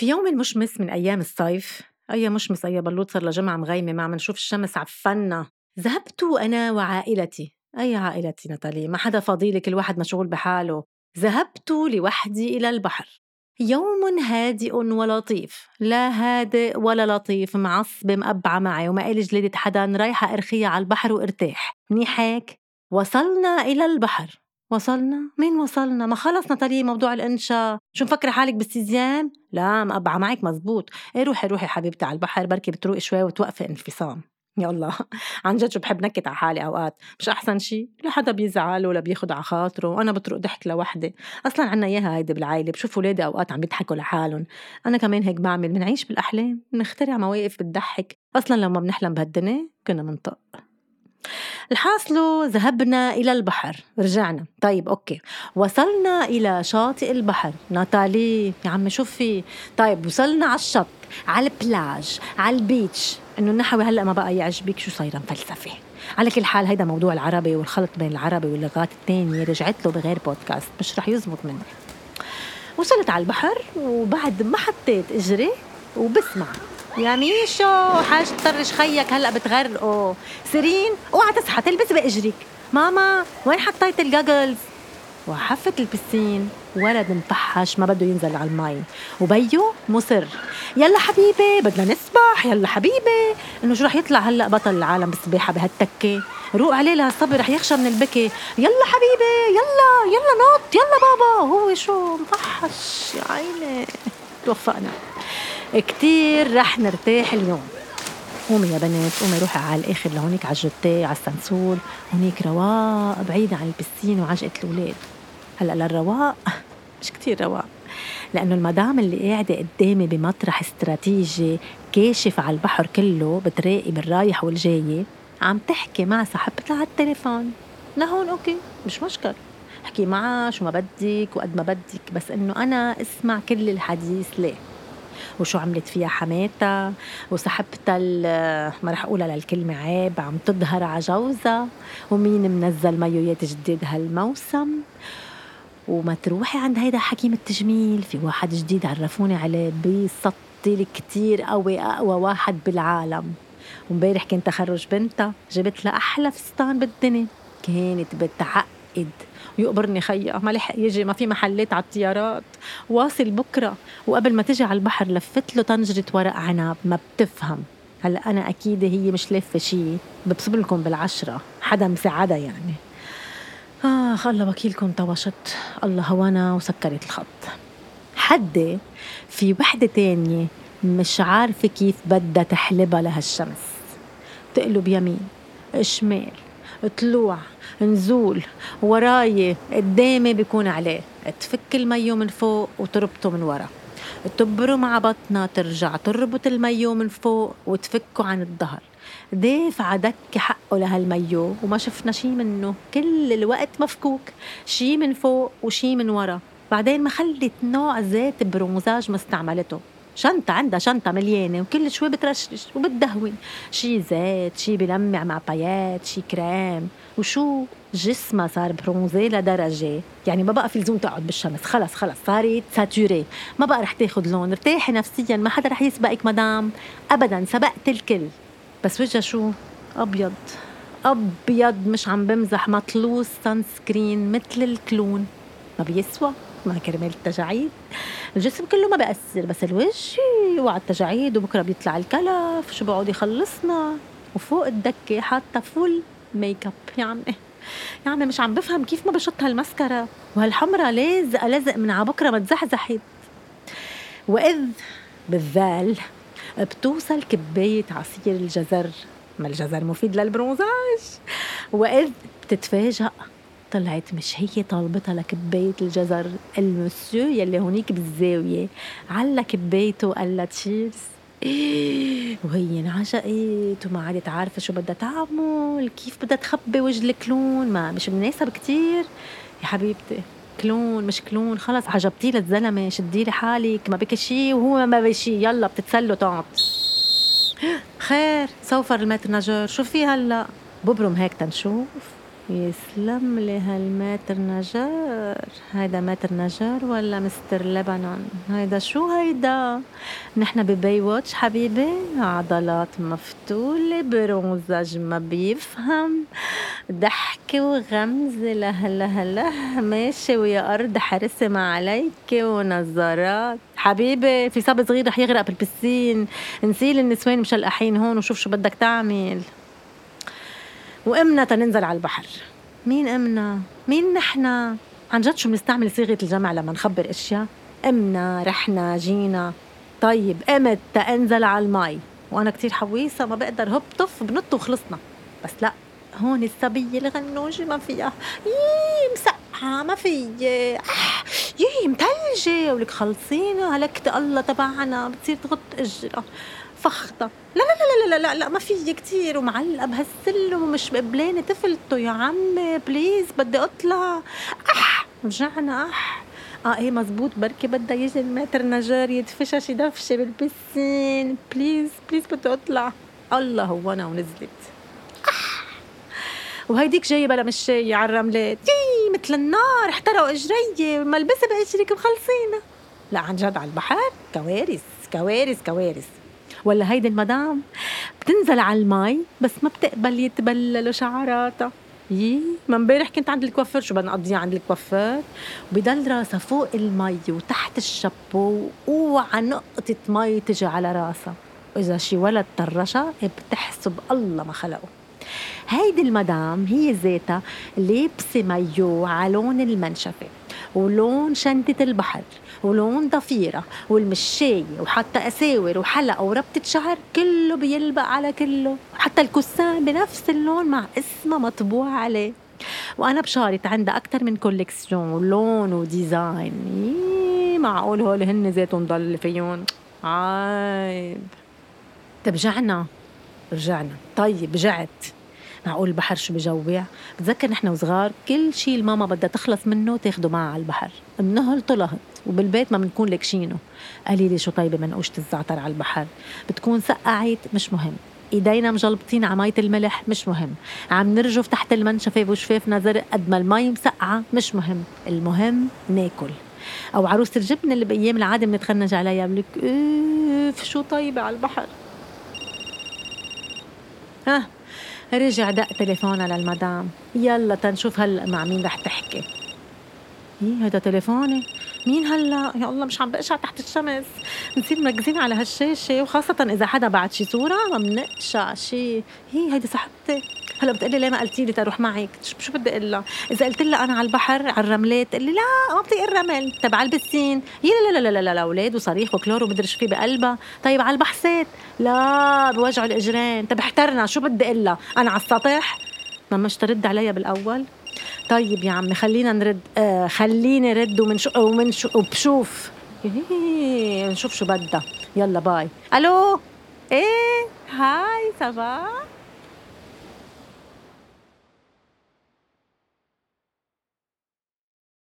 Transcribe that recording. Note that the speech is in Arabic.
في يوم مشمس من أيام الصيف أي مشمس أي بلوط صار لجمعة مغيمة ما عم نشوف الشمس عفنا ذهبت أنا وعائلتي أي عائلتي نتالي ما حدا فاضيلي كل واحد مشغول بحاله. ذهبت لوحدي إلى البحر. يوم هادئ ولطيف لا هادئ ولا لطيف معصبة مقبعة معي وما إلي جلدة حدا رايحة أرخية على البحر وأرتاح. منيح هيك؟ وصلنا إلى البحر. وصلنا؟ مين وصلنا؟ ما خلص نطالي موضوع الإنشاء شو مفكرة حالك باستزيان؟ لا مقبعة معك مزبوط. إيه روحي روحي حبيبتي على البحر بركي بتروقي شوي وتوقفي انفصام. يا الله عن جد شو بحب نكت على حالي أوقات. مش أحسن شيء لا حدا بيزعل ولا بياخد على خاطره. وأنا بطرق ضحك لوحدي. أصلا عنا إياها هيدي بالعائله بشوف اولادي أوقات عم بيضحكوا لحالهم. أنا كمان هيك بعمل. بنعيش بالأحلام. بنخترع مواقف بتضحك. أصلا لو ما بنحلم بهالدنيا كنا منطق الحاصل ذهبنا إلى البحر. رجعنا. طيب أوكي. وصلنا إلى شاطئ البحر. ناتالي يا عمي شوفي طيب وصلنا على الشط على البلاج على ال beach. إنه النحوي هلأ ما بقى يعجبك شو صايرة مفلسفة. على كل حال هيدا موضوع العربي والخلط بين العربي واللغات الثانية رجعت له بغير بودكاست. مش رح يزبط مني. وصلت على البحر وبعد ما حطيت إجري وبسمع. يا ميشو حاج تطرش خيك هلا بتغرقه. سيرين اوعى تصحى تلبس بإجرك. ماما وين حطيت ال goggles؟ وحفة البسين. ولد مفحش ما بده ينزل على المي. وبيو مصر. يلا حبيبي بدنا نسبح. يلا حبيبي. إنه شو رح يطلع هلا بطل العالم بالسباحة بهالتكة؟ روق عليه لهالصبي رح يخشى من البكي. يلا حبيبي يلا يلا نط يلا بابا. هو شو مفحش يا عيني. توفقنا. كتير رح نرتاح اليوم. قومي يا بنات قومي روحي على الآخر لهونيك على الجتة على السنسول هونيك رواق بعيدة عن البسين وعجقة الأولاد. هلأ للرواق مش كتير رواق. لأنه المدام اللي قاعدة قدامي بمطرح استراتيجي كاشف على البحر كله بتراقب الرايح والجاي عم تحكي مع صاحبتها على التليفون. لهون أوكي مش مشكل. احكي معها شو ما بدك وقد ما بدك بس إنه أنا أسمع كل الحديث ليه. وشو عملت فيها حماتها وصاحبتها ما رح اقولها للكلمه عيب عم تظهر على جوزها ومين منزل مايويات جديد هالموسم. وما تروحي عند هيدا حكيم التجميل في واحد جديد عرفوني عليه بيسطل كتير قوي أقوى واحد بالعالم. ومبارح كان تخرج بنتها جبت لها أحلى فستان بالدنيا كانت بتعقد ويقبرني خيا ما لحق يجي ما في محلات على الطيارات. واصل بكرة وقبل ما تجي على البحر لفت له طنجرة ورق عنب ما بتفهم. هلأ أنا أكيد هي مش لافة شيء ببصب لكم بالعشرة حدا مساعدها يعني. آخ الله وكيلكم طوشت. الله هوانا وسكرت الخط. حدي في وحدة تانية مش عارفة كيف بدها تحلبها لهالشمس. تقلب يمين شمال. طلوع نزول وراي قدامي بيكون عليه. تفك المايو من فوق وتربطه من ورا. تبرم ع بطنها ترجع تربط المايو من فوق وتفكه عن الظهر. دافع دك حقه لهالمايو وما شفنا شي منه. كل الوقت مفكوك. شي من فوق وشي من ورا. بعدين ما خلت نوع زيت bronzage ما استعملته. شنطة عندها شنطة مليانة وكل شوي بترشش وبتدهون شي زيت شي بلمع مع paillettes شي كريم. وشو؟ جسمها صار برونزي لدرجة. يعني ما بقى في لزوم تقعد بالشمس. خلص خلص صارت saturée. ما بقى رح تاخد لون. ارتاحي نفسيا ما حدا رح يسبقك مدام. ابدا سبقت الكل. بس وجهها شو؟ أبيض. أبيض مش عم بمزح. مطلوس sunscreen مثل ال clown. ما بيسوى. ما كرمال التجاعيد. الجسم كله ما بأثر بس الوجه وعلى التجاعيد وبكرة بيطلع الكلف شو بقعد يخلصنا؟ وفوق الدكة حاطة full makeup يا عمي مش عم بفهم كيف ما بشط هالمسكرة وهالحمرة لازقة لزق من عبكرة ما تزحزحت وإذ بالذال بتوصل كباية عصير الجزر. ما الجزر مفيد لل bronzage. وإذ بتتفاجأ طلعت مش هي طالبتها لكباية الجزر المسيو يلي هونيك بالزاوية. على كبايته وقال لها cheers وهي انعشقت وما عادت عارفة شو بدها تعمل كيف بدها تخبي وجه الكلون. ما مش مناسب كتير. يا حبيبتي كلون مش كلون خلص. عجبتي للزلمة شدي حالك ما بك شي وهو ما بشي يلا بتتسلوا تعط خير سوفر المتر نجر شو في هلا؟ ببرم هيك تنشوف. يسلم لي هالمتر نجار. هيدا متر نجار ولا مستر لبنان؟ هيدا شو هيدا؟ نحن ببي واتش حبيبي عضلات مفتولة برونزج ما بيفهم. ضحكة وغمزة لهلا هلا ماشي ويا أرض حرسم عليك ونظارات. حبيبي في صبي صغير رح يغرق بالبسين. نسيل النسوان مشلقحين هون وشوف شو بدك تعمل. وأمنا تننزل على البحر. مين أمنا؟ مين نحنا عن جد شو بنستعمل صيغة الجمع لما نخبر أشياء؟ أمنا رحنا جينا. طيب قمت تنزل على المي. وأنا كتير حويسه ما بقدر هب طف بنط وخلصنا. بس لا هون الصبية الغنوجة ما فيها. يي مسقعة ما في أح يي متلجة. ولك خلصينا هلكت الله تبعنا. بتصير تغط اجرة فخطة لا لا لا لا لا لا ما في كتير. ومعلقة بهالسلم ومش مقبلانة طفلته يا عمي بليز بدي أطلع. أح! رجعنا أح! آه إيه مزبوط. بركي بدها يجي ال maître nageur يدفشها شي دفشة بال piscine. please please بدي أطلع. الله هو أنا ونزلت وهيديك جاية بلا مش جاية على الرملات. يي مثل النار. احترقوا إجري. ملبسة باجرك مخلصينا لا عن جد على البحر. كوارث كوارث كوارث. ولا هيدي المدام بتنزل على المي بس ما بتقبل يتبللوا شعراتها. يي ما امبارح كنت عند الكوافير شو بدنا نقضيها عند الكوافير؟ وبضل راسها فوق المي وتحت الشابو اوعى نقطة مي تجي على راسها. وإذا شي ولد طرشها بتحسب الله ما خلقه. هيدي المدام هي ذاتها لابسة مايو على لون المنشفة ولون شنطة البحر. ولون ضفيرة والمشاية وحتى أساور وحلقة وربطة شعر كله بيلبق على كله. حتى ال coussin بنفس اللون مع اسمها مطبوع عليه. وأنا بشارط عندها أكثر من collection ولون و design. إيه معقول هول هن ذاتهم ضل فيهم؟ عيب. طيب رجعنا. رجعنا. طيب رجعت. معقول البحر شو بجوع بتذكر نحن وصغار كل شيء الماما بدها تخلص منه تاخده معها على البحر. النهل طلعت وبالبيت ما بنكون لكشينه قليلة شو طيبة منقوشة الزعتر على البحر. بتكون سقعت مش مهم. إيدينا مجلبطين على مية الملح مش مهم. عم نرجف تحت المنشفة وشفافنا زرق قد ما المي مسقعة مش مهم. المهم ناكل. أو عروسة الجبنة اللي بأيام العادة بنتخنج عليها بقول لك اوف شو طيبة على البحر. ها؟ رجع دق تليفونها للمدام. يلا تنشوف هلا مع مين رح تحكي. إيه هذا تليفوني؟ مين هلا؟ يا الله مش عم بقشع تحت الشمس. نصير مركزين على هالشاشة وخاصة إذا حدا بعت شي صورة ما بنقشع شي. هي هيدي صاحبتي هلا بتقلي ليه ما قلتي لي تروح معك؟ شو بدي أقول لها؟ إذا قلت لها أنا على البحر على الرملات تقول لي لا ما بطيق الرمل. تبع البسين. يا لا لا لا لا لا أولاد وصريخ وكلور ومدري شو في بقلبها. طيب على البحثات. لا بوجعوا الأجرين. طيب احترنا شو بدي أقول لها؟ أنا على السطح. ما مش ترد عليا بالأول؟ طيب يا عمي خلينا نرد آه خليني رد ومنشو ومنشو وبشوف. نشوف شو بدها. يلا باي. ألو؟ إيه هاي سافا.